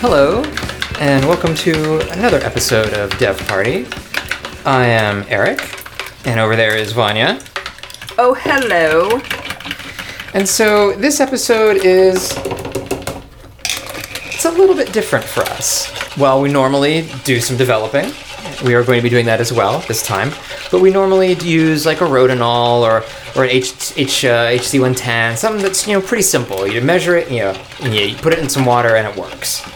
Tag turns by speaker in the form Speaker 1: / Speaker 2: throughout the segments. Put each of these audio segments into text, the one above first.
Speaker 1: Hello, and welcome to another episode of Dev Party. I am Eric, and over there is Vanya.
Speaker 2: Oh, hello.
Speaker 1: And so this episode is it's a little bit different for us. While we normally do some developing, we are going to be doing that as well this time. But we normally use like a Rodinal or or an H, H, uh, HC110, something that's you know pretty simple. You measure it, you know, and you put it in some water, and it works.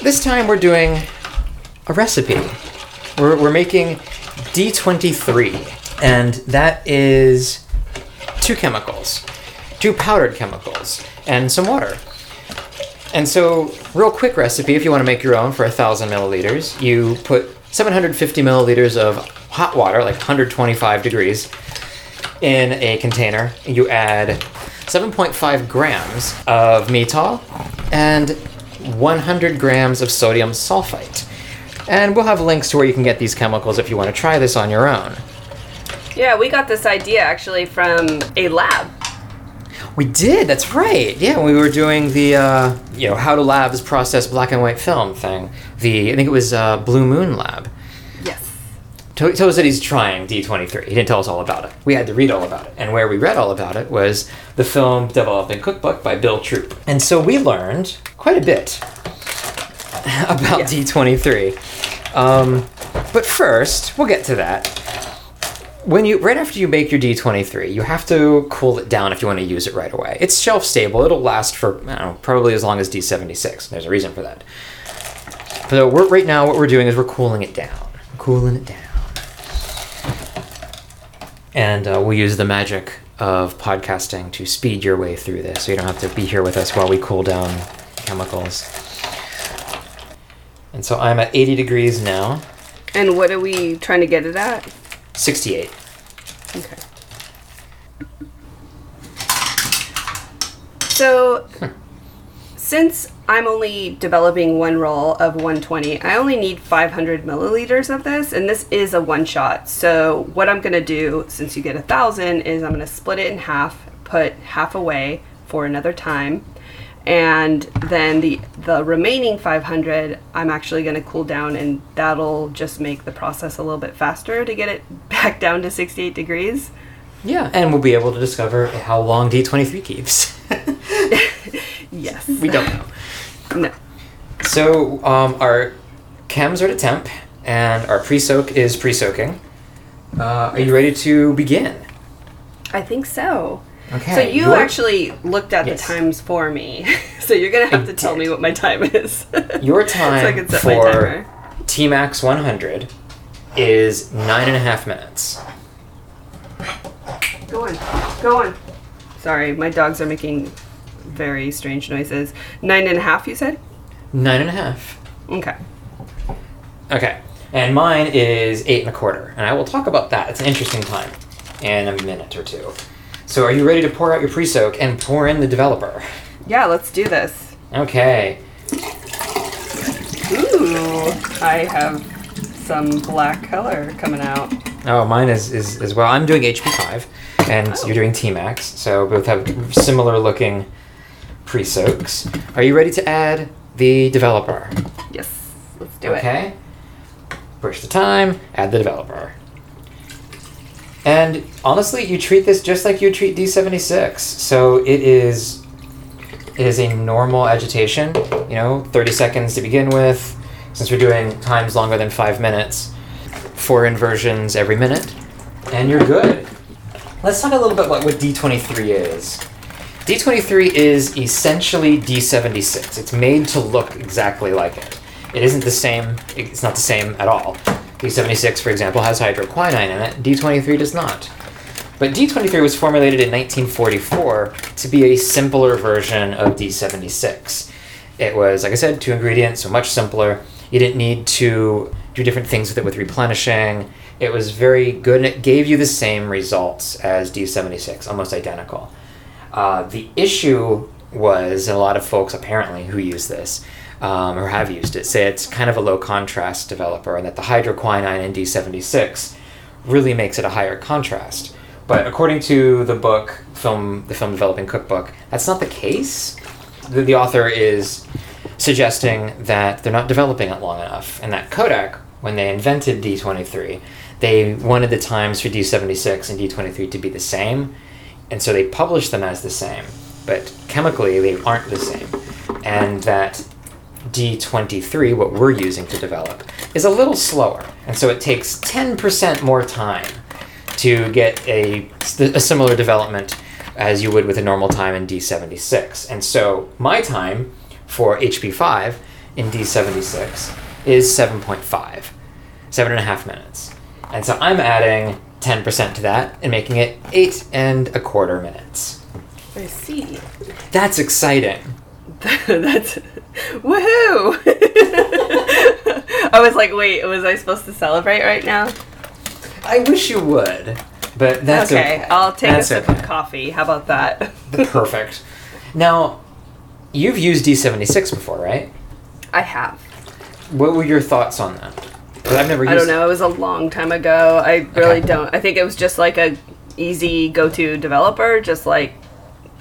Speaker 1: This time we're doing a recipe. We're, we're making D23, and that is two chemicals, two powdered chemicals, and some water. And so, real quick recipe if you want to make your own for a thousand milliliters, you put 750 milliliters of hot water, like 125 degrees, in a container. You add 7.5 grams of metol and 100 grams of sodium sulfite. And we'll have links to where you can get these chemicals if you want to try this on your own.
Speaker 2: Yeah, we got this idea actually from a lab.
Speaker 1: We did. That's right. Yeah, we were doing the uh, you know how do labs process black and white film thing. The I think it was uh, Blue Moon Lab.
Speaker 2: Yes.
Speaker 1: To- Told us that he's trying D23. He didn't tell us all about it. We had to read all about it. And where we read all about it was the film Developing Cookbook by Bill Troop. And so we learned quite a bit about
Speaker 2: Yes.
Speaker 1: D23. Um, but first, we'll get to that. When you right after you make your D23, you have to cool it down if you want to use it right away. It's shelf stable. It'll last for know, probably as long as D76. There's a reason for that. So we're, right now, what we're doing is we're cooling it down. Cooling it down. And uh, we'll use the magic of podcasting to speed your way through this, so you don't have to be here with us while we cool down chemicals. And so I'm at 80 degrees now,
Speaker 2: And what are we trying to get it at?
Speaker 1: 68.
Speaker 2: Okay. So, hmm. since I'm only developing one roll of 120, I only need 500 milliliters of this, and this is a one shot. So, what I'm gonna do, since you get a thousand, is I'm gonna split it in half, put half away for another time, and then the the remaining 500 I'm actually going to cool down and that'll just make the process a little bit faster to get it back down to 68 degrees.
Speaker 1: Yeah, and we'll be able to discover how long D23 keeps.
Speaker 2: Yes.
Speaker 1: we don't know.
Speaker 2: No.
Speaker 1: So um, our chems are at temp, and our pre-soak is pre-soaking. Uh, are you ready to begin?
Speaker 2: I think so.
Speaker 1: Okay.
Speaker 2: So you
Speaker 1: your-
Speaker 2: actually looked at
Speaker 1: Yes.
Speaker 2: the times for me. so you're going to have
Speaker 1: I
Speaker 2: to tell
Speaker 1: did.
Speaker 2: me what my time is.
Speaker 1: Your
Speaker 2: so
Speaker 1: time
Speaker 2: my
Speaker 1: for. T Max 100 is nine and a half minutes.
Speaker 2: Go on. Go on. Sorry, my dogs are making very strange noises. Nine and a half, you said?
Speaker 1: Nine and a half.
Speaker 2: Okay.
Speaker 1: Okay. And mine is eight and a quarter, and I will talk about that. It's an interesting time in a minute or two. So, are you ready to pour out your pre-soak and pour in the developer?
Speaker 2: Yeah, let's do this.
Speaker 1: Okay.
Speaker 2: Ooh, I have some black color coming out.
Speaker 1: Oh, mine is, is as well. I'm doing HP5, and
Speaker 2: Oh.
Speaker 1: you're doing T-Max, so both have similar looking pre-soaks. Are you ready to add the developer?
Speaker 2: Yes, let's do it.
Speaker 1: okay. Push the time, add the developer. And honestly, you treat this just like you treat D76. So it is it is a normal agitation, you know, 30 seconds to begin with. Since we're doing times longer than five minutes, four inversions every minute, and you're good. Let's talk a little bit about what D23 is. D23 is essentially D76. It's made to look exactly like it. It isn't the same, it's not the same at all. D76, for example, has hydroquinone in it, D23 does not. But D23 was formulated in 1944 to be a simpler version of D76. It was, like I said, two ingredients, so much simpler. You didn't need to do different things with it with replenishing. It was very good and it gave you the same results as D76, almost identical. Uh, the issue was, and a lot of folks apparently who use this um, or have used it say it's kind of a low contrast developer and that the hydroquinone in D76 really makes it a higher contrast. But according to the book, film, the film developing cookbook, that's not the case. The, the author is suggesting that they're not developing it long enough, and that Kodak, when they invented D23, they wanted the times for D76 and D23 to be the same, and so they published them as the same, but chemically they aren't the same, and that D23, what we're using to develop, is a little slower, and so it takes 10% more time to get a, a similar development as you would with a normal time in D76. And so my time for HP5 in D76 is 7.5, seven and a half minutes. And so I'm adding 10% to that and making it eight and a quarter minutes.
Speaker 2: I see.
Speaker 1: That's exciting.
Speaker 2: That's woohoo! I was like, wait, was I supposed to celebrate right now?
Speaker 1: I wish you would, but that's
Speaker 2: okay.
Speaker 1: okay.
Speaker 2: I'll take
Speaker 1: That's
Speaker 2: a sip
Speaker 1: okay.
Speaker 2: of coffee. How about that?
Speaker 1: Perfect. Now, you've used D76 before, right?
Speaker 2: I have.
Speaker 1: What were your thoughts on that? I've never used
Speaker 2: I don't know. It was a long time ago. I really
Speaker 1: Okay.
Speaker 2: don't. I think it was just like a easy go-to developer, just like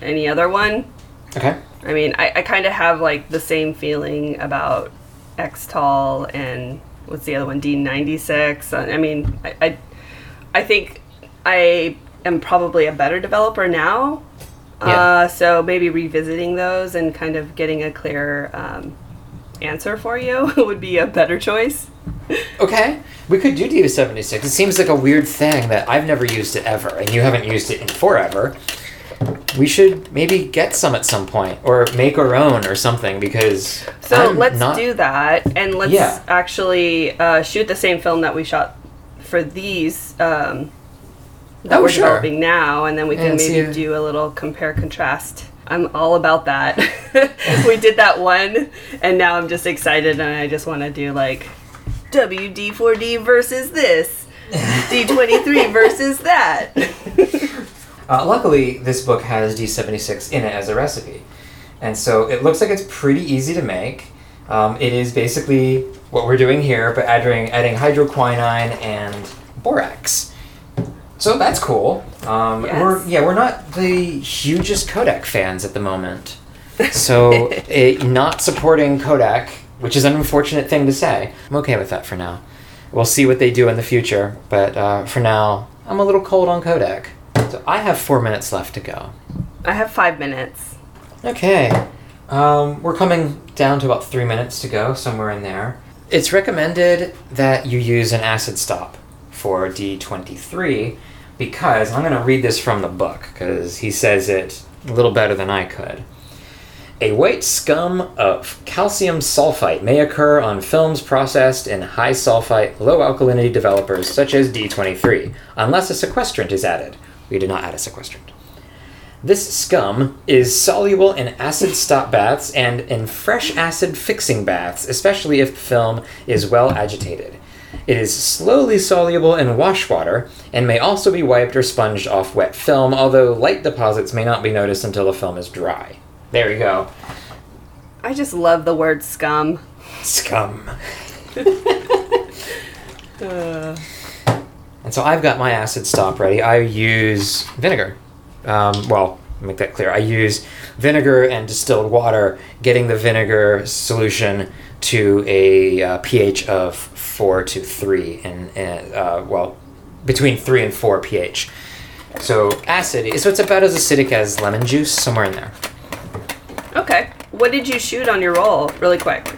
Speaker 2: any other one.
Speaker 1: Okay.
Speaker 2: I mean, I, I kind of have like the same feeling about Xtol and what's the other one, D96. Uh, I mean, I, I, I think I am probably a better developer now.
Speaker 1: Yeah.
Speaker 2: Uh, so maybe revisiting those and kind of getting a clearer um, answer for you would be a better choice.
Speaker 1: Okay. We could do D76. It seems like a weird thing that I've never used it ever, and you haven't used it in forever. We should maybe get some at some point, or make our own or something, because
Speaker 2: So
Speaker 1: I'm
Speaker 2: let's
Speaker 1: not-
Speaker 2: do that, and let's
Speaker 1: Yeah.
Speaker 2: actually uh, shoot the same film that we shot for these um, that
Speaker 1: Oh,
Speaker 2: we're
Speaker 1: sure.
Speaker 2: developing now, and then we can
Speaker 1: And
Speaker 2: maybe do a little compare contrast. I'm all about that. we did that one, and now I'm just excited, and I just want to do like WD4D versus this, D23 versus that.
Speaker 1: Uh, luckily, this book has D76 in it as a recipe. And so it looks like it's pretty easy to make. Um, it is basically what we're doing here, but adding, adding hydroquinone and borax. So that's cool. Um,
Speaker 2: Yes.
Speaker 1: We're yeah, we're not the hugest Kodak fans at the moment. So it, not supporting Kodak, which is an unfortunate thing to say. I'm okay with that for now. We'll see what they do in the future, but uh, for now, I'm a little cold on Kodak. So I have four minutes left to go.
Speaker 2: I have five minutes.
Speaker 1: Okay. Um, we're coming down to about three minutes to go, somewhere in there. It's recommended that you use an acid stop for D23 because I'm going to read this from the book because he says it a little better than I could. A white scum of calcium sulfite may occur on films processed in high sulfite, low alkalinity developers such as D23, unless a sequestrant is added. We did not add a sequestrant. This scum is soluble in acid stop baths and in fresh acid fixing baths, especially if the film is well agitated. It is slowly soluble in wash water and may also be wiped or sponged off wet film, although light deposits may not be noticed until the film is dry. There you go.
Speaker 2: I just love the word scum.
Speaker 1: Scum.
Speaker 2: Uh,
Speaker 1: And so I've got my acid stop ready. I use vinegar. Um, well, make that clear. I use vinegar and distilled water, getting the vinegar solution to a uh, pH of four to three, and, and uh, well, between three and four pH. So acid. So it's about as acidic as lemon juice, somewhere in there.
Speaker 2: okay. What did you shoot on your roll, really quick?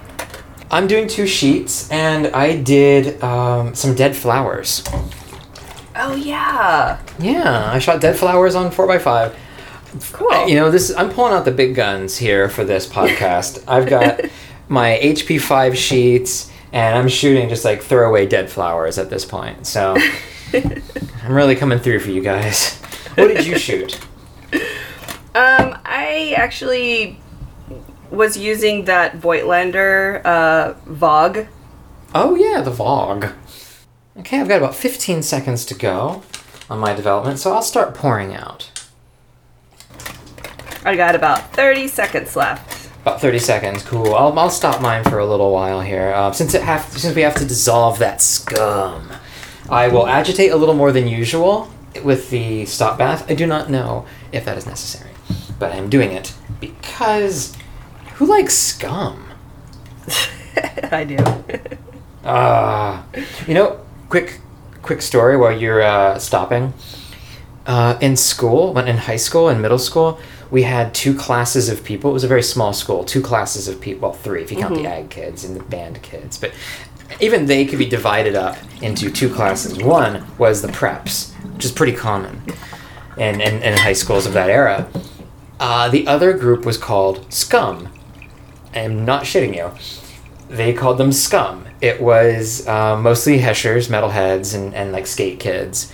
Speaker 1: I'm doing two sheets, and I did um, some dead flowers.
Speaker 2: Oh yeah,
Speaker 1: Yeah, I shot dead flowers on four x five.
Speaker 2: cool.
Speaker 1: You know, this I'm pulling out the big guns here for this podcast. I've got my HP five sheets, and I'm shooting just like throwaway dead flowers at this point. So I'm really coming through for you guys. What did you shoot?
Speaker 2: Um, I actually was using that Voigtlander uh, Vogue.
Speaker 1: Oh yeah, the Vogue. Okay, I've got about 15 seconds to go on my development, so I'll start pouring out.
Speaker 2: I got about 30 seconds left.
Speaker 1: About 30 seconds, cool. I'll, I'll stop mine for a little while here. Uh, since it have since we have to dissolve that scum, I will agitate a little more than usual with the stop bath. I do not know if that is necessary, but I'm doing it because who likes scum?
Speaker 2: I do.
Speaker 1: Ah, you know, quick, quick story while you're uh, stopping. Uh, in school, when in high school and middle school, we had two classes of people. It was a very small school. Two classes of people. Well, three if you count the ag kids and the band kids. But even they could be divided up into two classes. One was the preps, which is pretty common in, in, in high schools of that era. Uh, the other group was called Scum. I'm not shitting you. They called them Scum. It was uh, mostly Heshers, metalheads, and, and like skate kids.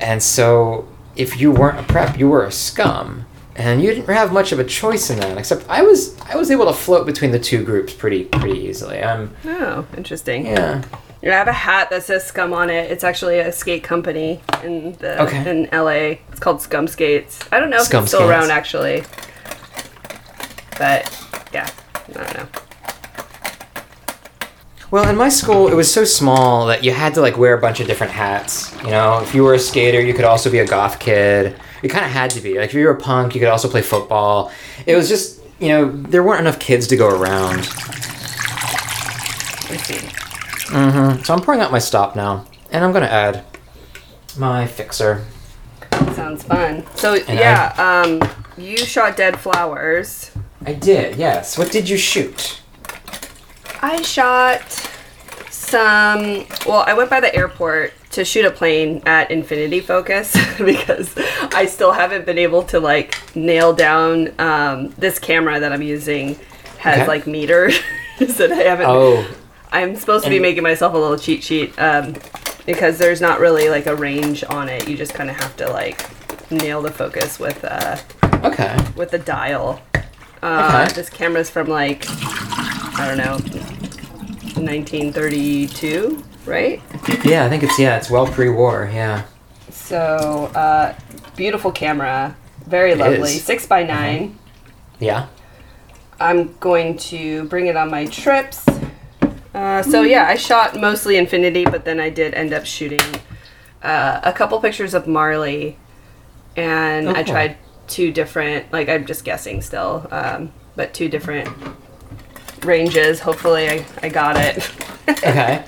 Speaker 1: And so if you weren't a prep, you were a Scum. And you didn't have much of a choice in that, except I was I was able to float between the two groups pretty pretty easily. I'm
Speaker 2: Oh, interesting.
Speaker 1: yeah.
Speaker 2: I have a hat that says Scum on it. It's actually a skate company in the
Speaker 1: Okay.
Speaker 2: in LA. It's called Scum Skates. I don't know if
Speaker 1: Scum
Speaker 2: it's still
Speaker 1: Skates.
Speaker 2: around actually. But yeah, I don't know.
Speaker 1: Well, in my school, it was so small that you had to like wear a bunch of different hats. You know, if you were a skater, you could also be a goth kid. You kind of had to be. Like if you were a punk, you could also play football. It was just, you know, there weren't enough kids to go around.
Speaker 2: Let's see.
Speaker 1: hmm So I'm pouring out my stop now, and I'm gonna add my fixer.
Speaker 2: Sounds fun. So
Speaker 1: And
Speaker 2: yeah, um, you shot dead flowers.
Speaker 1: I did, yes. What did you shoot?
Speaker 2: I shot some. Well, I went by the airport to shoot a plane at Infinity Focus because I still haven't been able to like nail down um, this camera that I'm using has
Speaker 1: Okay.
Speaker 2: like meters that I haven't.
Speaker 1: Oh,
Speaker 2: I'm supposed to be
Speaker 1: And-
Speaker 2: making myself a little cheat sheet um, because there's not really like a range on it. You just kind of have to like nail the focus with uh,
Speaker 1: okay.
Speaker 2: with the dial. Uh,
Speaker 1: Okay.
Speaker 2: This camera's from like I don't know, 1932, right?
Speaker 1: Yeah, I think it's yeah, it's well pre-war. Yeah.
Speaker 2: So uh, beautiful camera, very lovely.
Speaker 1: Mm-hmm.
Speaker 2: six by 9
Speaker 1: Yeah.
Speaker 2: I'm going to bring it on my trips. Uh, so yeah, I shot mostly Infinity, but then I did end up shooting uh, a couple pictures of Marley, and I
Speaker 1: Oh, cool.
Speaker 2: tried two different. Like I'm just guessing still, um, but two different ranges. Hopefully, I, I got it.
Speaker 1: Okay.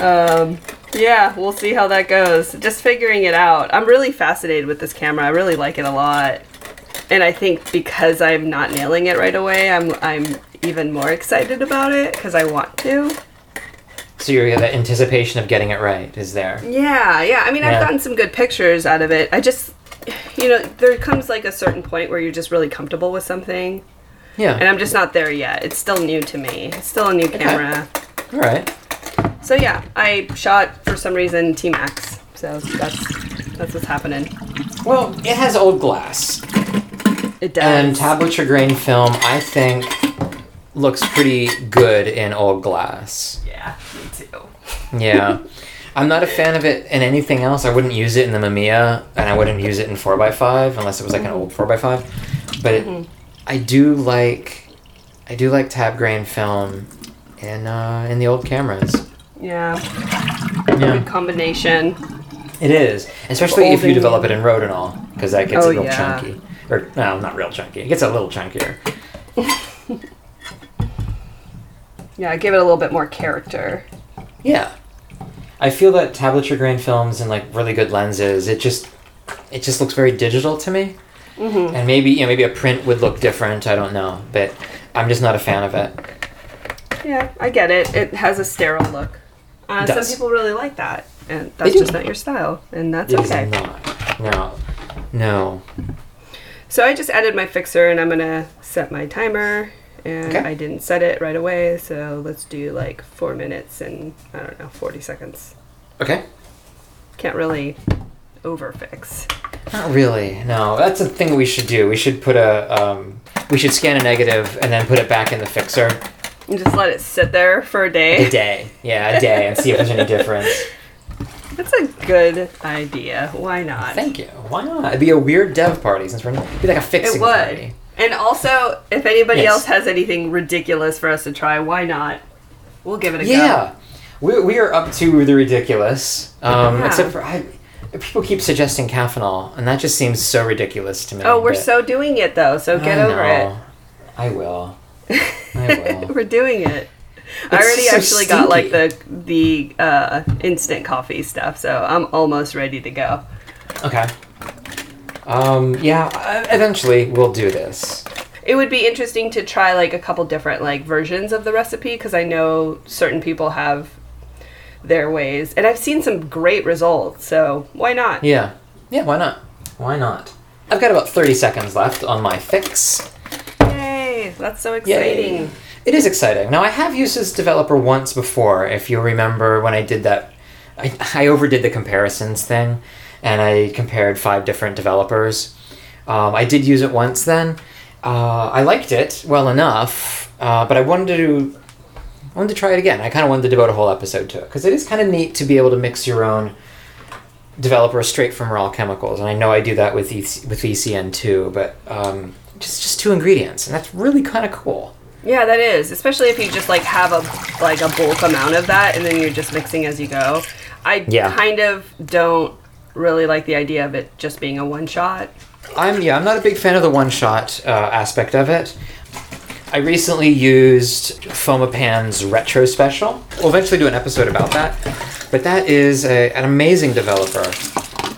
Speaker 2: um, yeah, we'll see how that goes. Just figuring it out. I'm really fascinated with this camera. I really like it a lot. And I think because I'm not nailing it right away, I'm I'm even more excited about it because I want to.
Speaker 1: So you're the anticipation of getting it right is there.
Speaker 2: Yeah, yeah. I mean,
Speaker 1: Yeah.
Speaker 2: I've gotten some good pictures out of it. I just, you know, there comes like a certain point where you're just really comfortable with something,
Speaker 1: Yeah.
Speaker 2: and I'm just not there yet. It's still new to me. It's still a new camera.
Speaker 1: All right.
Speaker 2: So yeah, I shot for some reason T Max. So that's that's what's happening.
Speaker 1: Well, it has old glass.
Speaker 2: It does.
Speaker 1: And tablature grain film, I think, looks pretty good in old glass.
Speaker 2: yeah, me too.
Speaker 1: Yeah. I'm not a fan of it in anything else. I wouldn't use it in the Mamiya, and I wouldn't use it in 4x5 unless it was like an old 4x5. But it, mm-hmm. I do like, I do like tab grain film in uh, in the old cameras.
Speaker 2: Yeah,
Speaker 1: Yeah,
Speaker 2: good combination.
Speaker 1: it is, especially if you develop it in Rodinal, because that gets
Speaker 2: Oh,
Speaker 1: real
Speaker 2: yeah.
Speaker 1: chunky. Or no, not real chunky. It gets a little chunkier.
Speaker 2: Yeah, give it a little bit more character.
Speaker 1: Yeah. I feel that tablature grain films and like really good lenses, it just it just looks very digital to me.
Speaker 2: Mm-hmm.
Speaker 1: And maybe you know maybe a print would look different, I don't know, but I'm just not a fan of it.
Speaker 2: Yeah, I get it. It has a sterile look. Uh, some people really like that, and that's just not your style, and that's
Speaker 1: It is
Speaker 2: okay.
Speaker 1: not. No. No.
Speaker 2: So I just added my fixer, and I'm gonna set my timer. And
Speaker 1: Okay.
Speaker 2: I didn't set it right away, so let's do like four minutes and I don't know, 40 seconds.
Speaker 1: Okay.
Speaker 2: Can't really overfix.
Speaker 1: Not really. No. That's a thing we should do. We should put a um we should scan a negative and then put it back in the fixer
Speaker 2: And just let it sit there for a day.
Speaker 1: a day. Yeah, a day and see if there's any difference.
Speaker 2: That's a good idea. Why not?
Speaker 1: Thank you. Why not? It'd be a weird dev party since we're not, it'd be like a fixing
Speaker 2: It would.
Speaker 1: party.
Speaker 2: And also, if anybody
Speaker 1: Yes.
Speaker 2: else has anything ridiculous for us to try, why not? We'll give it a go.
Speaker 1: Yeah, we, we are up to the ridiculous. Um,
Speaker 2: Yeah.
Speaker 1: Except for I, people keep suggesting Caffenol, and that just seems so ridiculous to me.
Speaker 2: Oh, we're
Speaker 1: but
Speaker 2: so doing it though, so get over
Speaker 1: know. I will. I will.
Speaker 2: We're doing it. I already
Speaker 1: so
Speaker 2: actually got like the the uh, instant coffee stuff, so I'm almost ready to go.
Speaker 1: Okay. Um, yeah, eventually we'll do this.
Speaker 2: It would be interesting to try like a couple different like versions of the recipe because I know certain people have their ways, and I've seen some great results. So why not?
Speaker 1: Yeah. Yeah, why not? Why not? I've got about 30 seconds left on my fix.
Speaker 2: Yay! That's so exciting.
Speaker 1: It is exciting. Now, I have used this developer once before, if you remember when I did that. I, I overdid the comparisons thing, and I compared five different developers. Um, I did use it once then. Uh, I liked it well enough, uh, but I wanted to. I wanted to try it again. I kind of wanted to devote a whole episode to it because it is kind of neat to be able to mix your own developer straight from raw chemicals, and I know I do that with EC, with ECN-2. But um, just just two ingredients, and that's really kind of cool.
Speaker 2: Yeah, that is. Especially if you just like have a like a bulk amount of that and then you're just mixing as you go. I
Speaker 1: Yeah.
Speaker 2: kind of don't really like the idea of it just being a one shot.
Speaker 1: I'm yeah, I'm not a big fan of the one shot uh, aspect of it. I recently used Fomapan's Retro Special. We'll eventually do an episode about that, but that is a, an amazing developer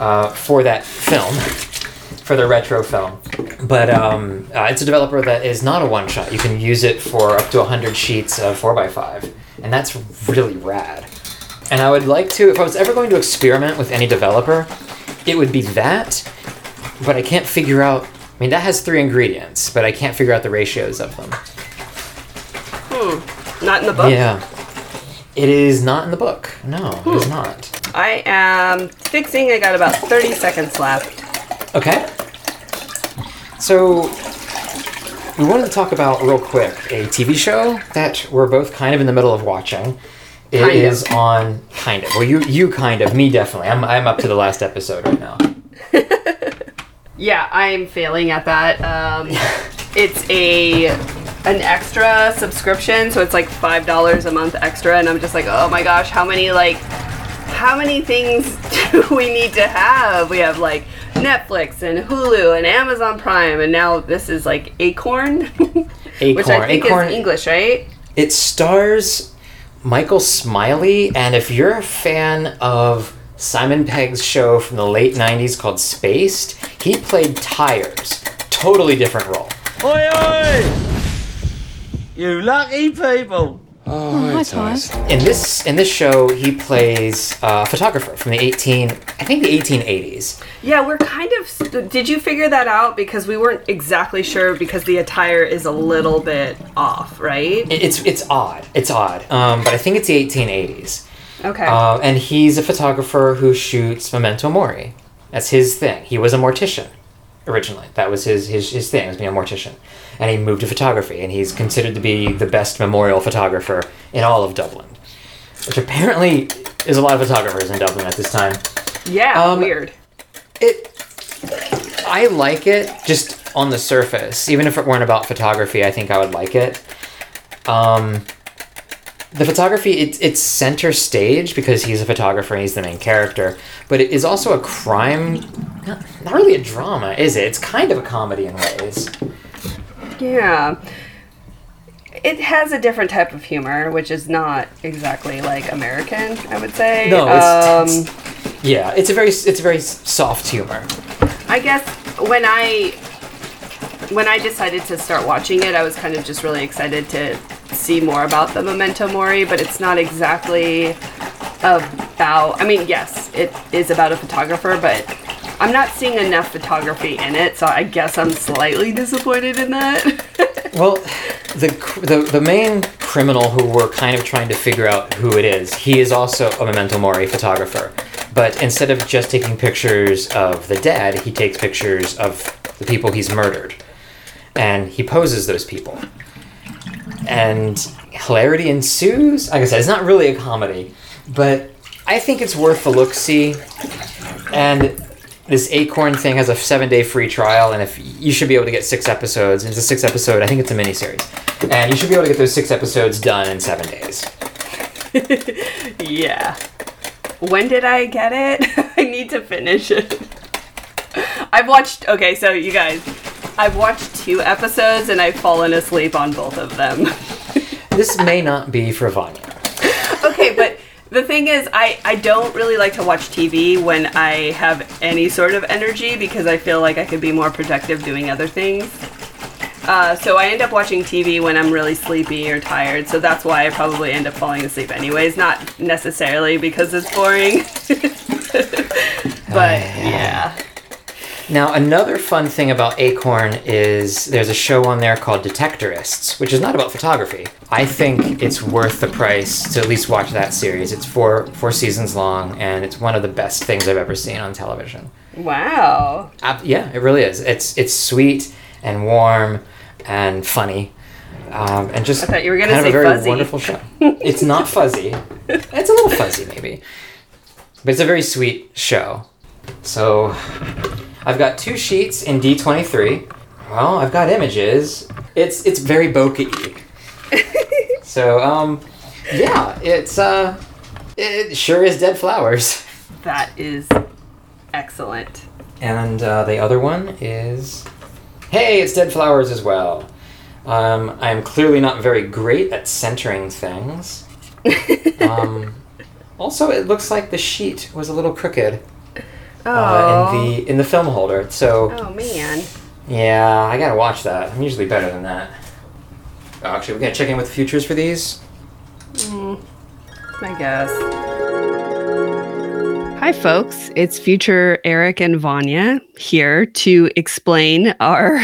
Speaker 1: uh, for that film, for the retro film. But um, uh, it's a developer that is not a one shot. You can use it for up to 100 sheets of 4x5, and that's really rad. And I would like to, if I was ever going to experiment with any developer, it would be that, but I can't figure out. I mean, that has three ingredients, but I can't figure out the ratios of them. Hmm.
Speaker 2: Not in the book.
Speaker 1: Yeah. It is not in the book. No, it is not.
Speaker 2: I am fixing. I got about 30 seconds left.
Speaker 1: Okay. So, we wanted to talk about real quick a TV show that we're both kind of in the middle of watching. It
Speaker 2: Kind of.
Speaker 1: on kind of. Well, you you kind of. Me definitely. I'm I'm up to the last episode right now.
Speaker 2: Yeah, I'm failing at that. Um, it's a an extra subscription, so it's like five dollars a month extra, and I'm just like, oh my gosh, how many like, how many things do we need to have? We have like Netflix and Hulu and Amazon Prime, and now this is like Acorn, which I think
Speaker 1: Acorn-
Speaker 2: is English, right?
Speaker 1: It stars Michael Smiley, and if you're a fan of Simon Pegg's show from the late 90s called Spaced, he played Tyres. Totally different role.
Speaker 3: Oi, oi! You lucky people!
Speaker 4: Oh, hi, Thomas.
Speaker 1: In this in this show, he plays a photographer from the 18 I think the 1880s.
Speaker 2: Yeah, we're kind of. Did you figure that out? Because we weren't exactly sure because the attire is a little bit off, right?
Speaker 1: It- It's it's odd. It's odd. Um, but I think it's the 1880s.
Speaker 2: Okay.
Speaker 1: Uh, and he's a photographer who shoots memento mori. That's his thing. He was a mortician originally. That was his his, his thing, was being a mortician. And he moved to photography, and he's considered to be the best memorial photographer in all of Dublin. Which apparently is a lot of photographers in Dublin at this time.
Speaker 2: yeah,
Speaker 1: um,
Speaker 2: weird.
Speaker 1: It I like it just on the surface. Even if it weren't about photography, I think I would like it. Um the photography it's it's center stage because he's a photographer and he's the main character, but it is also a crime not, not really a drama, is it? It's kind of a comedy in ways.
Speaker 2: Yeah. It has a different type of humor, which is not exactly like American, I would say.
Speaker 1: No, it's-
Speaker 2: um,
Speaker 1: it's- Yeah, it's a very it's a very soft humor.
Speaker 2: I guess when I when I decided to start watching it, I was kind of just really excited to see more about the Memento Mori, but it's not exactly about. I mean, yes, it is about a photographer, but I'm not seeing enough photography in it, so I guess I'm slightly disappointed in that.
Speaker 1: Well, the, the the main criminal who we're kind of trying to figure out who it is, he is also a memento mori photographer. But instead of just taking pictures of the dead, he takes pictures of the people he's murdered, and he poses those people. And hilarity ensues. Like I said, it's not really a comedy, but I think it's worth the look. See, and this Acorn thing has a seven day free trial, and if you should be able to get six episodes, it's a six episode. I think it's a miniseries, and you should be able to get those six episodes done in seven days.
Speaker 2: Yeah. When did I get it? I need to finish it. I've watched. Okay, so you guys, I've watched two episodes and I've fallen asleep on both of them.
Speaker 5: This may not be for Vanya.
Speaker 2: okay, but the thing is, I, I don't really like to watch TV when I have any sort of energy because I feel like I could be more productive doing other things. Uh, so I end up watching TV when I'm really sleepy or tired. So that's why I probably end up falling asleep anyways. Not necessarily because it's boring. but.
Speaker 5: Now, another fun thing about Acorn is there's a show on there called Detectorists, which is not about photography. I think it's worth the price to at least watch that series. It's four four seasons long, and it's one of the best things I've ever seen on television.
Speaker 2: Wow.
Speaker 5: Uh, yeah, it really is. It's it's sweet and warm and funny, um, and just
Speaker 2: I thought you were gonna
Speaker 5: kind of
Speaker 2: say
Speaker 5: a very
Speaker 2: fuzzy.
Speaker 5: wonderful show. it's not fuzzy. It's a little fuzzy maybe, but it's a very sweet show. So I've got two sheets in D23. Well, I've got images. It's it's very bokeh. so um, yeah, it's uh, it sure is dead flowers.
Speaker 2: That is excellent.
Speaker 5: And uh, the other one is, hey, it's dead flowers as well. Um, I am clearly not very great at centering things. Um, also, it looks like the sheet was a little crooked. Uh, in the in the film holder. So
Speaker 2: oh man.
Speaker 5: yeah, I gotta watch that. I'm usually better than that. Oh, actually, we're gonna check in with the futures for these.
Speaker 2: I guess. Hi, folks. It's future Eric and Vanya here to explain our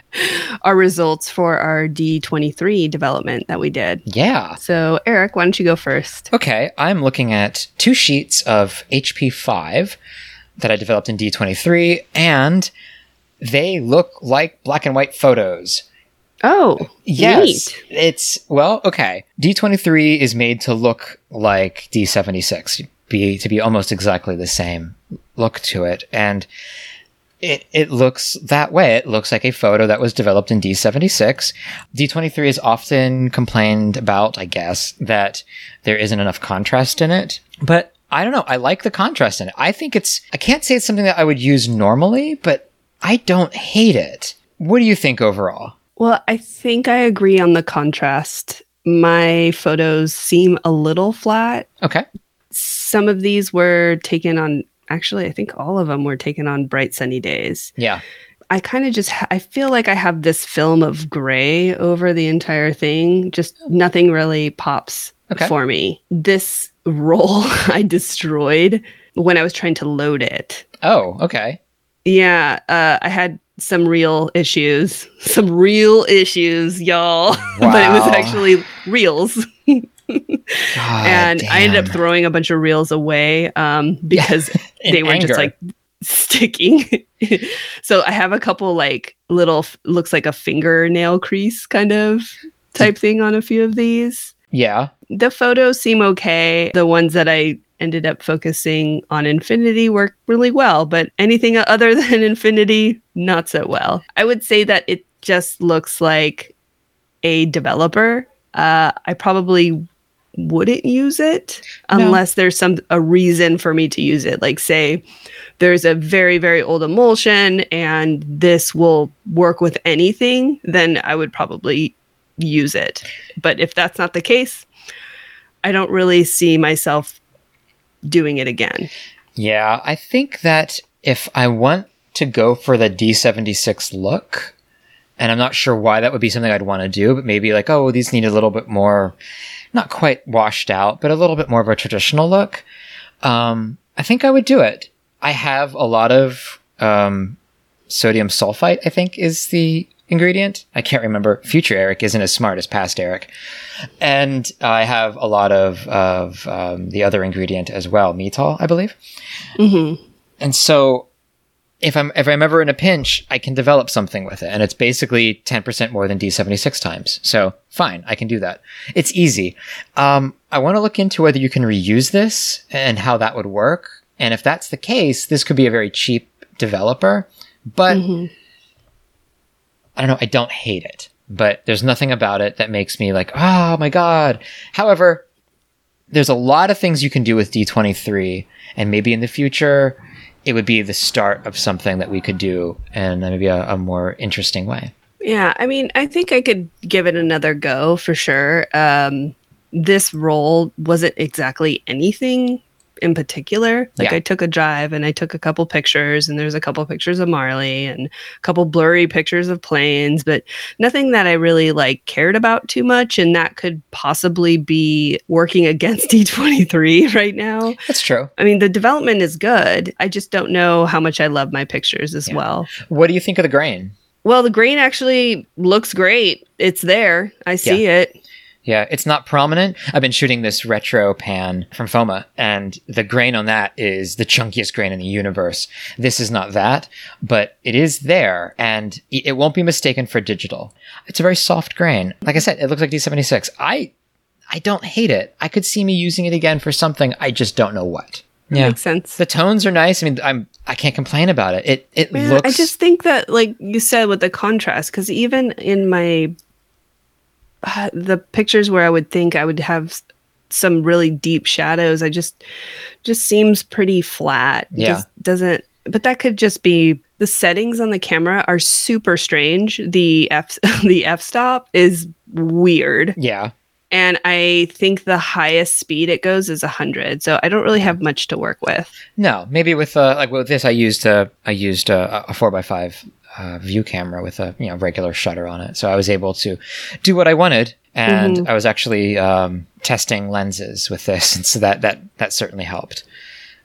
Speaker 2: our results for our D23 development that we did.
Speaker 1: Yeah.
Speaker 2: So, Eric, why don't you go first?
Speaker 1: Okay, I'm looking at two sheets of HP5 that I developed in D23, and they look like black and white photos.
Speaker 2: Oh,
Speaker 1: Yes.
Speaker 2: neat.
Speaker 1: It's, well, okay. D23 is made to look like D76, be, to be almost exactly the same look to it. And it, it looks that way. It looks like a photo that was developed in D76. D23 is often complained about, I guess, that there isn't enough contrast in it. But I don't know. I like the contrast in it. I think it's, I can't say it's something that I would use normally, but I don't hate it. What do you think overall?
Speaker 2: Well, I think I agree on the contrast. My photos seem a little flat.
Speaker 1: Okay.
Speaker 2: Some of these were taken on, actually, I think all of them were taken on bright sunny days.
Speaker 1: Yeah.
Speaker 2: I kind of just I feel like I have this film of gray over the entire thing. Just nothing really pops
Speaker 1: Okay.
Speaker 2: for me. This roll I destroyed when I was trying to load it.
Speaker 1: Oh, okay.
Speaker 2: Yeah, uh, I had some real issues, some real issues, y'all. but it was actually reels.
Speaker 1: God
Speaker 2: and I ended up throwing a bunch of reels away um, because
Speaker 1: In
Speaker 2: they were
Speaker 1: anger.
Speaker 2: just like sticking. so I have a couple like little looks like a fingernail crease kind of type thing on a few of these.
Speaker 1: Yeah.
Speaker 2: The photos seem okay. The ones that I ended up focusing on Infinity work really well, but anything other than Infinity, not so well. I would say that it just looks like a developer. Uh, I probably wouldn't use it
Speaker 1: No.
Speaker 2: unless there's some a reason for me to use it. Like say there's a very very old emulsion and this will work with anything, then I would probably use it. But if that's not the case, I don't really see myself doing it again.
Speaker 1: Yeah. I think that if I want to go for the D76 look, and I'm not sure why that would be something I'd want to do, but maybe like, oh, these need a little bit more, not quite washed out, but a little bit more of a traditional look. Um, I think I would do it. I have a lot of um, sodium sulfite, I think is the ingredient. I can't remember. Future Eric isn't as smart as past Eric. And I have a lot of, of um, the other ingredient as well, metol, I believe.
Speaker 2: Mm-hmm.
Speaker 1: And so if I'm if I'm ever in a pinch, I can develop something with it. And it's basically 10% more than D76 times. So fine, I can do that. It's easy. Um, I want to look into whether you can reuse this and how that would work. And if that's the case, this could be a very cheap developer. But I don't know, I don't hate it. But there's nothing about it that makes me like, oh my god. However, there's a lot of things you can do with D23, and maybe in the future, it would be the start of something that we could do in maybe a, a more interesting way.
Speaker 2: Yeah, I mean, I think I could give it another go for sure. Um, this role wasn't exactly anything in particular. Like
Speaker 1: Yeah.
Speaker 2: I took a drive and I took a couple pictures, and there's a couple pictures of Marley and a couple blurry pictures of planes, but nothing that I really like cared about too much. And that could possibly be working against D23 right now.
Speaker 1: That's true.
Speaker 2: I mean, the development is good. I just don't know how much I love my pictures as
Speaker 1: Yeah.
Speaker 2: well.
Speaker 1: What do you think of the grain?
Speaker 2: Well, the grain actually looks great. It's there. I see it.
Speaker 1: Yeah, it's not prominent. I've been shooting this retro pan from FOMA, and the grain on that is the chunkiest grain in the universe. This is not that, but it is there, and it won't be mistaken for digital. It's a very soft grain. Like I said, it looks like D76. I, I don't hate it. I could see me using it again for something. I just don't know what. Yeah,
Speaker 2: Makes sense.
Speaker 1: the tones are nice. I mean, I'm I can't complain about it. It it
Speaker 2: Yeah,
Speaker 1: looks.
Speaker 2: I just think that, like you said, with the contrast, because even in my uh, the pictures where I would think I would have some really deep shadows, I just just seems pretty flat.
Speaker 1: Yeah.
Speaker 2: Just doesn't. But that could just be the settings on the camera are super strange. The f the f stop is weird,
Speaker 1: yeah.
Speaker 2: and I think the highest speed it goes is hundred. So I don't really have much to work with.
Speaker 1: No, maybe with uh, like with this, I used a I used a, a four x five uh, view camera with a you know regular shutter on it, so I was able to do what I wanted, and I was actually um, testing lenses with this, and so that that that certainly helped.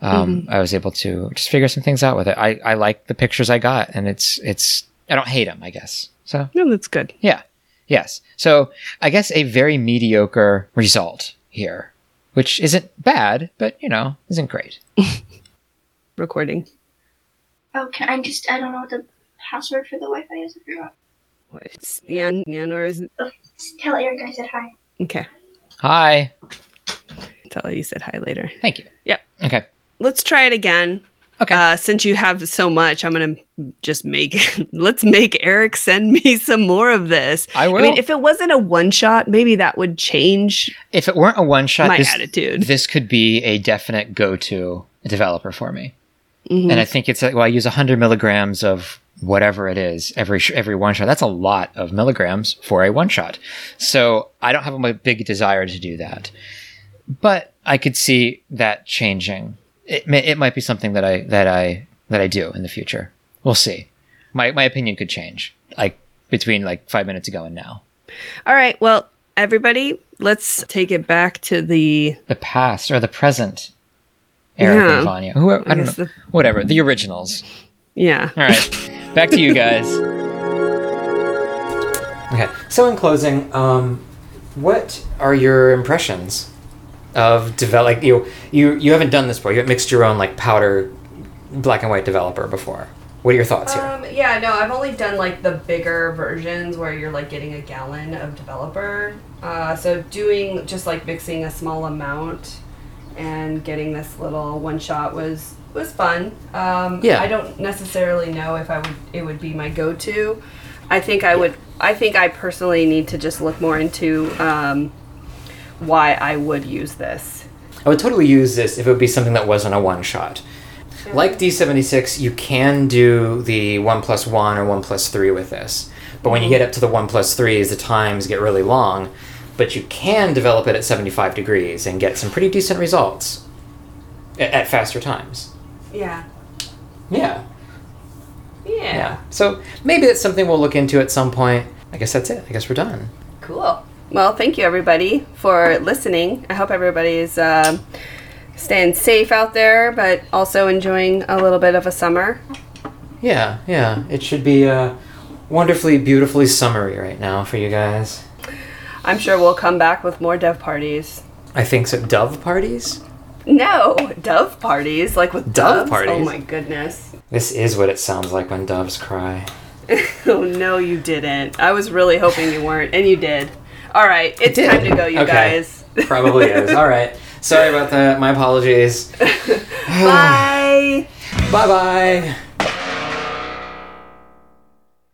Speaker 1: Um, I was able to just figure some things out with it. I I like the pictures I got, and it's it's I don't hate them, I guess. So
Speaker 2: No, that's good.
Speaker 1: yeah, yes. So I guess a very mediocre result here, which isn't bad, but you know isn't great.
Speaker 2: Recording.
Speaker 6: Oh, can I just, I don't know what the password for the Wi Fi is. I forgot.
Speaker 2: What? It's Yan, Yan, or is it?
Speaker 6: Just tell Eric I said hi.
Speaker 2: Okay.
Speaker 1: Hi.
Speaker 2: Tell her you said hi later.
Speaker 1: Thank you.
Speaker 2: Yep.
Speaker 1: Okay.
Speaker 2: Let's try it again.
Speaker 1: Okay.
Speaker 2: Uh, since you have so much, I'm gonna just make. let's make Eric send me some more of this.
Speaker 1: I will.
Speaker 2: I mean, if it wasn't a one shot, maybe that would change
Speaker 1: if it weren't a one shot,
Speaker 2: my
Speaker 1: this,
Speaker 2: attitude.
Speaker 1: this could be a definite go to developer for me.
Speaker 2: Mhm.
Speaker 1: And I think it's like, well, I use 100 milligrams of whatever it is every sh- every one shot. That's a lot of milligrams for a one shot. So I don't have a big desire to do that, but I could see that changing. It may, it might be something that I that I that I do in the future. We'll see. My my opinion could change like between like five minutes ago and now.
Speaker 2: All right. Well, everybody, let's take it back to the.
Speaker 1: the past or the present Eric
Speaker 2: Yeah.
Speaker 1: and Vanya. Who I don't know.
Speaker 2: the-
Speaker 1: Whatever. The originals.
Speaker 2: Yeah.
Speaker 1: All right. Back to you guys.
Speaker 7: Okay. So in closing, um, what are your impressions of develop? Like you, you, you haven't done this before. You haven't mixed your own like powder, black and white developer before. What are your thoughts here?
Speaker 2: Um, yeah, no, I've only done like the bigger versions where you're like getting a gallon of developer. Uh, so doing just like mixing a small amount and getting this little one shot was was fun. Um,
Speaker 7: Yeah.
Speaker 2: I don't necessarily know if I would it would be my go to. I think I would. I think I personally need to just look more into um, why I would use this.
Speaker 7: I would totally use this if it would be something that wasn't a one shot. Like D76, you can do the 1 plus 1 or 1 plus 3 with this. But when you get up to the 1 plus 3s, the times get really long. But you can develop it at 75 degrees and get some pretty decent results at, at faster times.
Speaker 2: Yeah.
Speaker 7: Yeah,
Speaker 2: Yeah.
Speaker 7: yeah. So maybe that's something we'll look into at some point. I guess that's it. I guess we're done.
Speaker 2: Cool. Well, thank you everybody for listening. I hope everybody is um staying safe out there, but also enjoying a little bit of a summer.
Speaker 7: Yeah, yeah. It should be uh, wonderfully, beautifully summery right now for you guys.
Speaker 2: I'm sure we'll come back with more dove parties.
Speaker 7: I think so. Dove parties?
Speaker 2: No, dove parties, like with
Speaker 7: Dove
Speaker 2: doves.
Speaker 7: Oh parties?
Speaker 2: Oh my goodness.
Speaker 7: This is what it sounds like when doves cry.
Speaker 2: Oh no, you didn't. I was really hoping you weren't, and you did. All right, it's time to go, you
Speaker 7: Okay.
Speaker 2: guys.
Speaker 7: Probably is. All right. Sorry about that. My apologies.
Speaker 2: Bye.
Speaker 7: Bye bye.